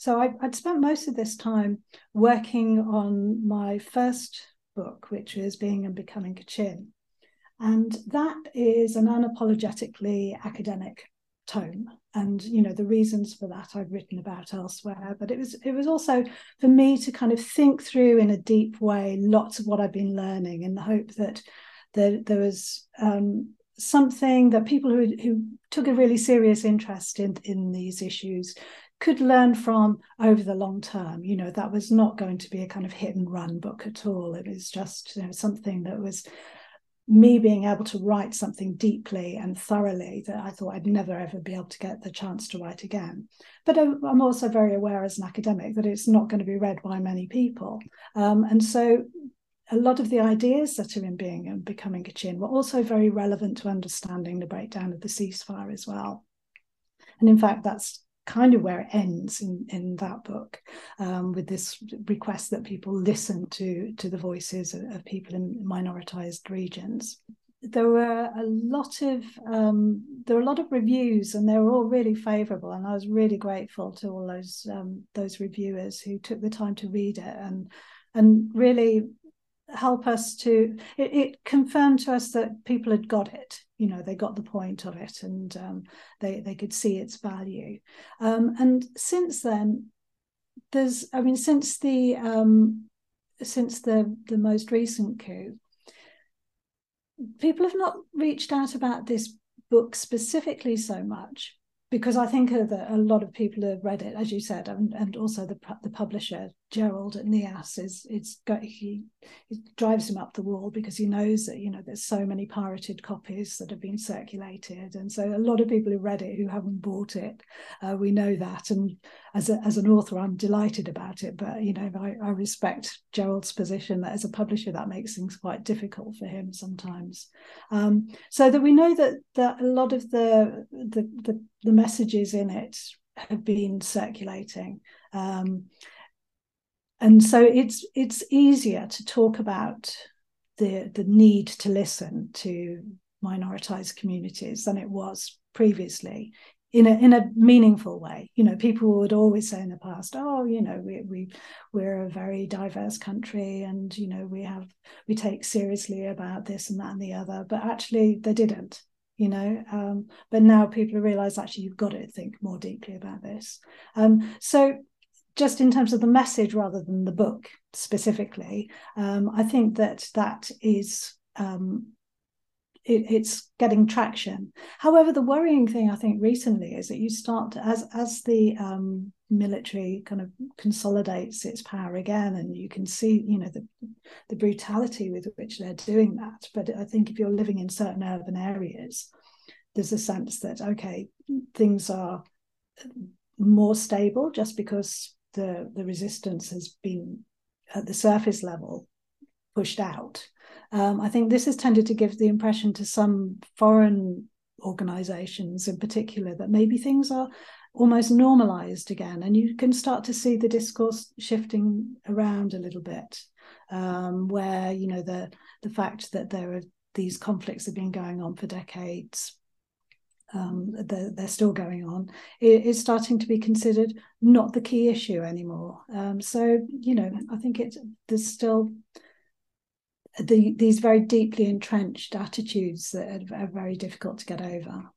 So I, would spent most of this time working on my first book, which is Being and Becoming Kachin. And that is an unapologetically academic tome and you know the reasons for that I've written about elsewhere but it was it was also for me to kind of think through in a deep way lots of what I've been learning in the hope that there, there was um, something that people who, who took a really serious interest in in these issues could learn from over the long term you know that was not going to be a kind of hit and run book at all it was just you know something that was me being able to write something deeply and thoroughly that I thought I'd never ever be able to get the chance to write again. But I'm also very aware as an academic that it's not going to be read by many people. Um, and so a lot of the ideas that are in being and becoming Kachin were also very relevant to understanding the breakdown of the ceasefire as well. And in fact, that's kind of where it ends in, in that book um, with this request that people listen to to the voices of, of people in minoritized regions. There were a lot of um, there were a lot of reviews and they were all really favorable and i was really grateful to all those um, those reviewers who took the time to read it and and really help us to it, it, confirmed to us that people had got it you know they got the point of it and um, they they could see its value. Um, and since then there's i mean since the um, since the the most recent coup people have not reached out about this book specifically so much because I think that a lot of people have read it, as you said, and, and also the the publisher Gerald at NIAS is it's got he, he drives him up the wall because he knows that you know there's so many pirated copies that have been circulated, and so a lot of people who read it who haven't bought it, uh, we know that. And as a, as an author, I'm delighted about it, but you know I, I respect Gerald's position that as a publisher that makes things quite difficult for him sometimes. Um, so that we know that that a lot of the the the, the messages in it have been circulating. Um, and so it's it's easier to talk about the the need to listen to minoritized communities than it was previously in a in a meaningful way. You know, people would always say in the past, "Oh, you know, we we we're a very diverse country, and you know, we have we take seriously about this and that and the other." But actually, they didn't. You know, um, but now people realize actually you've got to think more deeply about this. Um, so just in terms of the message rather than the book specifically, um, I think that that is um, it, it's getting traction. However, the worrying thing I think recently is that you start to, as as the um, military kind of consolidates its power again, and you can see you know the the brutality with which they're doing that. But I think if you're living in certain urban areas, there's a sense that okay, things are more stable just because the the resistance has been at the surface level pushed out. Um, I think this has tended to give the impression to some foreign organizations in particular that maybe things are almost normalized again and you can start to see the discourse shifting around a little bit um, where you know the the fact that there are these conflicts have been going on for decades um, they're, they're, still going on, it is starting to be considered not the key issue anymore. Um, so, you know, I think it's there's still the, these very deeply entrenched attitudes that are, are very difficult to get over.